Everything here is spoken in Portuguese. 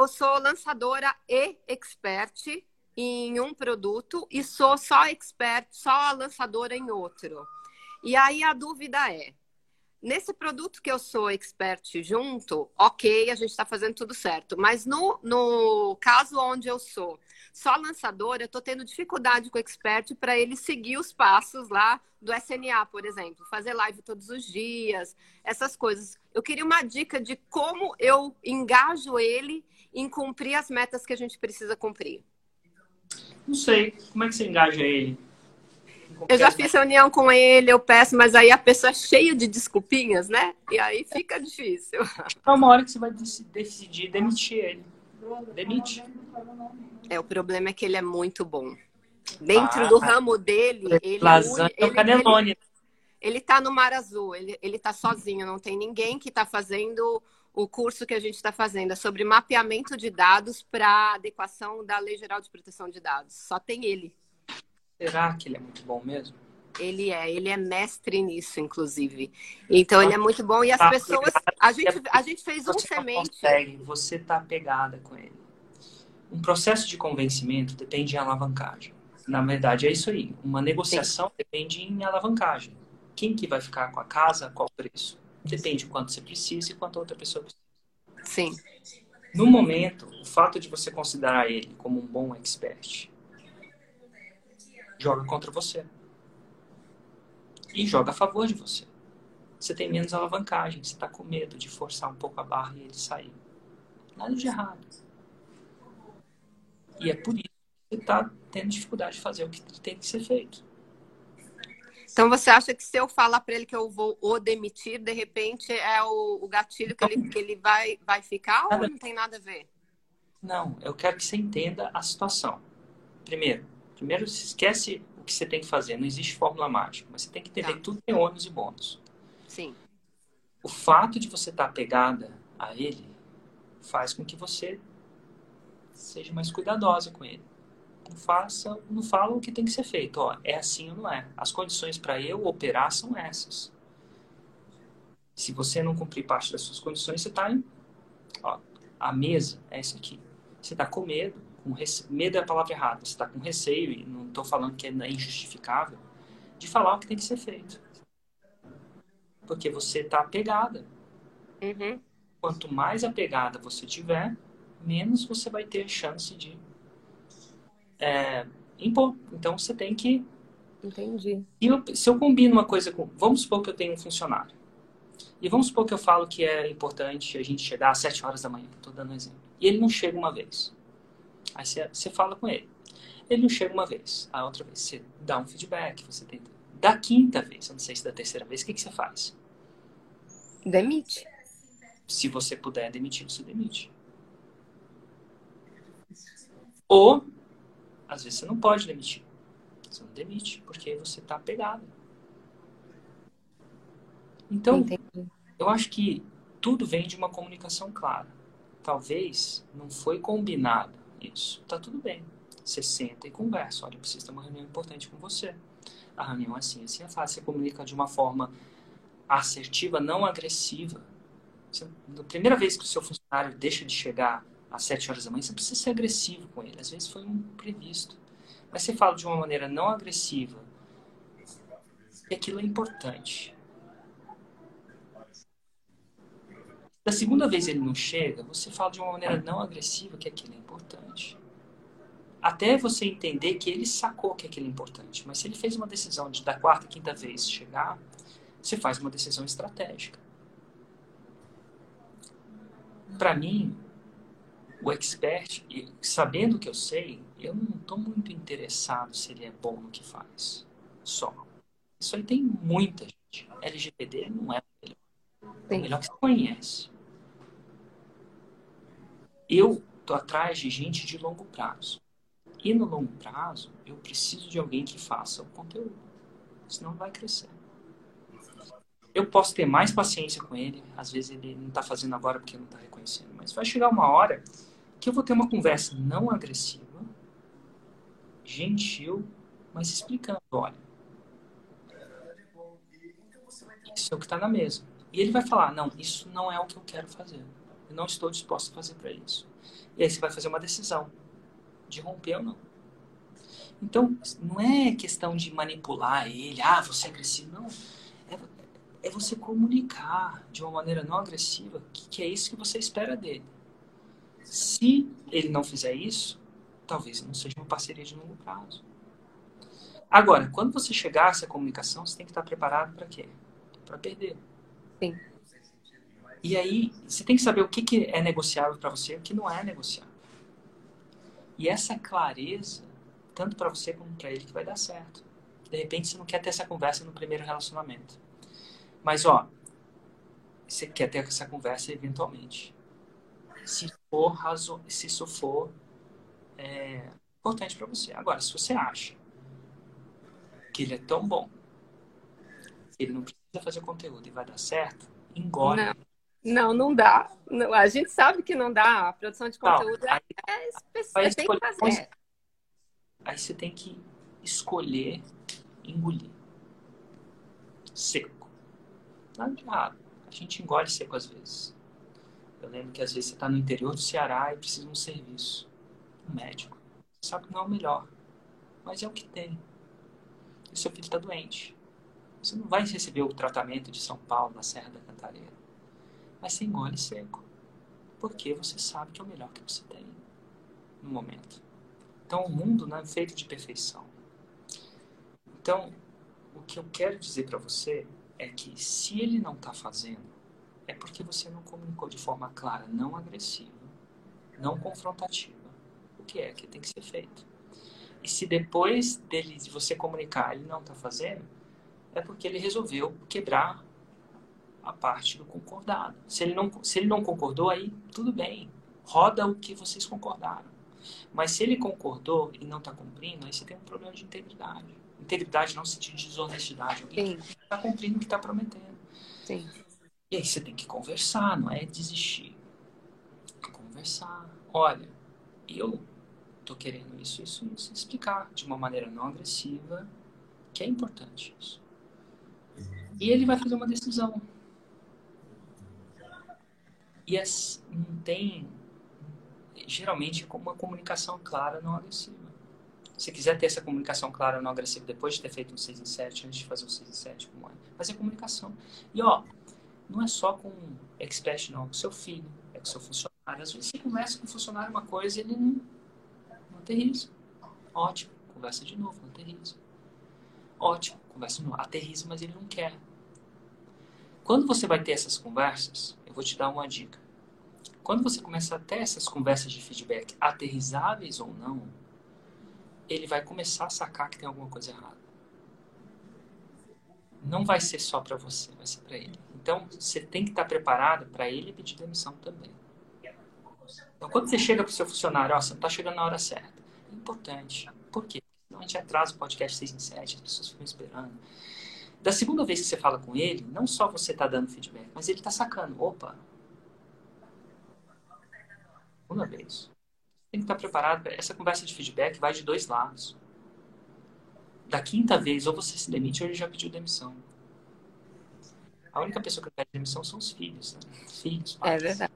eu sou lançadora e expert em um produto e sou só expert, só lançadora em outro. E aí a dúvida é: nesse produto que eu sou expert junto, ok, a gente está fazendo tudo certo. Mas no, no caso onde eu sou só lançadora, eu estou tendo dificuldade com o expert para ele seguir os passos lá do SNA, por exemplo, fazer live todos os dias, essas coisas. Eu queria uma dica de como eu engajo ele em cumprir as metas que a gente precisa cumprir. Não sei. Como é que você engaja ele? Eu já fiz reunião com ele, eu peço, mas aí a pessoa é cheia de desculpinhas, né? E aí fica difícil. É uma hora que você vai decidir demitir ele. Demite. É, o problema é que ele é muito bom. Dentro ah, do ramo dele, ele, lasanha, ele, ele, ele tá no Mar Azul, ele, ele tá sozinho, não tem ninguém que está fazendo o curso que a gente está fazendo. É sobre mapeamento de dados para adequação da Lei Geral de Proteção de Dados. Só tem ele. Será que ele é muito bom mesmo? Ele é, ele é mestre nisso, inclusive. Então ele é muito bom e as tá pessoas. A gente, a gente fez um semente. Consegue, você tá pegada com ele. Um processo de convencimento depende de alavancagem. Na verdade, é isso aí. Uma negociação Sim. depende em alavancagem. Quem que vai ficar com a casa, qual preço? Depende de quanto você precisa e quanto a outra pessoa precisa. Sim. No momento, o fato de você considerar ele como um bom expert joga contra você. E joga a favor de você. Você tem menos alavancagem, você está com medo de forçar um pouco a barra e ele sair. Nada de errado. E é por isso que você está tendo dificuldade de fazer o que tem que ser feito. Então você acha que se eu falar para ele que eu vou o demitir, de repente é o, o gatilho que ele, que ele vai, vai ficar ou não tem nada a ver? Não, eu quero que você entenda a situação. Primeiro, primeiro esquece o que você tem que fazer. Não existe fórmula mágica, mas você tem que entender tá. que tudo tem ônus e bônus. Sim. O fato de você estar tá apegada a ele faz com que você seja mais cuidadosa com ele. Não faça, não fala o que tem que ser feito. Ó, é assim ou não é. As condições para eu operar são essas. Se você não cumprir parte das suas condições, você está em. Ó, a mesa é essa aqui. Você está com medo. Com rece... Medo é a palavra errada. Você está com receio, e não estou falando que é injustificável, de falar o que tem que ser feito. Porque você está apegada. Uhum. Quanto mais apegada você tiver, menos você vai ter chance de é, impor. Então você tem que. Entendi. E eu, se eu combino uma coisa com. Vamos supor que eu tenho um funcionário. E vamos supor que eu falo que é importante a gente chegar às 7 horas da manhã. Estou dando um exemplo. E ele não chega uma vez. Aí você, você fala com ele. Ele não chega uma vez. A outra vez você dá um feedback. Você tenta. Da quinta vez, eu não sei se da terceira vez, o que, que você faz? Demite. Se você puder demitir, você demite. Ou às vezes você não pode demitir. Você não demite, porque você está apegado. Então, Entendi. eu acho que tudo vem de uma comunicação clara. Talvez não foi combinado isso. Tá tudo bem. Você senta e conversa. Olha, eu preciso ter uma reunião importante com você. A reunião é assim, assim é fácil. Você comunica de uma forma assertiva, não agressiva. Você, na primeira vez que o seu funcionário deixa de chegar às sete horas da manhã, você precisa ser agressivo com ele. Às vezes foi um previsto. Mas você fala de uma maneira não agressiva. E aquilo é importante. Da segunda vez ele não chega, você fala de uma maneira não agressiva que aquilo é importante. Até você entender que ele sacou que aquilo é importante. Mas se ele fez uma decisão de da quarta, quinta vez chegar, você faz uma decisão estratégica. Para mim, o expert, sabendo o que eu sei, eu não estou muito interessado se ele é bom no que faz. Só. Isso aí tem muita gente. LGPD não é o melhor. É o melhor que você conhece. Eu estou atrás de gente de longo prazo. E no longo prazo, eu preciso de alguém que faça o conteúdo. Senão vai crescer. Eu posso ter mais paciência com ele. Às vezes ele não está fazendo agora porque não está reconhecendo. Mas vai chegar uma hora que eu vou ter uma conversa não agressiva, gentil, mas explicando, olha, isso é o que está na mesa. E ele vai falar, não, isso não é o que eu quero fazer. Eu não estou disposto a fazer para isso. E aí você vai fazer uma decisão de romper ou não. Então, não é questão de manipular ele, ah, você é agressivo. Não. É, é você comunicar de uma maneira não agressiva que, que é isso que você espera dele. Se ele não fizer isso, talvez não seja uma parceria de longo prazo. Agora, quando você chegar a essa comunicação, você tem que estar preparado para quê? Para perder. Sim. E aí, você tem que saber o que, que é negociável para você e o que não é negociável. E essa clareza, tanto para você como para ele, que vai dar certo. De repente, você não quer ter essa conversa no primeiro relacionamento. Mas, ó, você quer ter essa conversa eventualmente. Se for razo... se isso for é, importante para você. Agora, se você acha que ele é tão bom, ele não precisa fazer conteúdo e vai dar certo, engole. Não. Não, não dá. a gente sabe que não dá. A produção de conteúdo não, aí, é específica. Tem que fazer. Aí você tem que escolher engolir. Seco. Nada de errado. A gente engole seco às vezes. Eu lembro que às vezes você está no interior do Ceará e precisa de um serviço. Um médico. Você sabe que não é o melhor. Mas é o que tem. E seu filho está doente. Você não vai receber o tratamento de São Paulo, na Serra da Cantareira. Mas você engole seco. Porque você sabe que é o melhor que você tem no momento. Então, o mundo não é feito de perfeição. Então, o que eu quero dizer para você é que se ele não está fazendo, é porque você não comunicou de forma clara, não agressiva, não confrontativa, o que é que tem que ser feito. E se depois dele, de você comunicar, ele não está fazendo, é porque ele resolveu quebrar a parte do concordado. Se ele não, se ele não concordou, aí tudo bem, roda o que vocês concordaram. Mas se ele concordou e não está cumprindo, aí você tem um problema de integridade. Integridade não no sentido de desonestidade. Alguém está cumprindo o que está prometendo. Sim. E aí você tem que conversar, não é desistir. Conversar. Olha, eu tô querendo isso, isso, isso. Explicar de uma maneira não agressiva que é importante isso. E ele vai fazer uma decisão. E as, não tem, geralmente, uma comunicação clara não agressiva. Se quiser ter essa comunicação clara não agressiva depois de ter feito um 6 em 7, antes de fazer um 6 em 7, como é? Fazer comunicação. E ó, não é só com expert, não, com seu filho, é com seu funcionário. Às vezes você conversa com o funcionário uma coisa e ele não, não aterriza. Ótimo, conversa de novo, não aterriza. Ótimo, conversa de novo, aterriza, mas ele não quer. Quando você vai ter essas conversas, eu vou te dar uma dica. Quando você começar a ter essas conversas de feedback aterrizáveis ou não, ele vai começar a sacar que tem alguma coisa errada. Não vai ser só para você, vai ser para ele. Então, você tem que estar preparado para ele pedir demissão também. Então, quando você chega para o seu funcionário, ó, você não está chegando na hora certa. É importante. Por quê? Senão a gente atrasa o podcast 6 em 7, as pessoas ficam esperando. Da segunda vez que você fala com ele, não só você está dando feedback, mas ele está sacando. Opa! Segunda vez. Tem que estar preparado. Essa conversa de feedback vai de dois lados. Da quinta vez, ou você se demite ou ele já pediu demissão. A única pessoa que pede demissão são os filhos. Né? Filhos, pais. É verdade.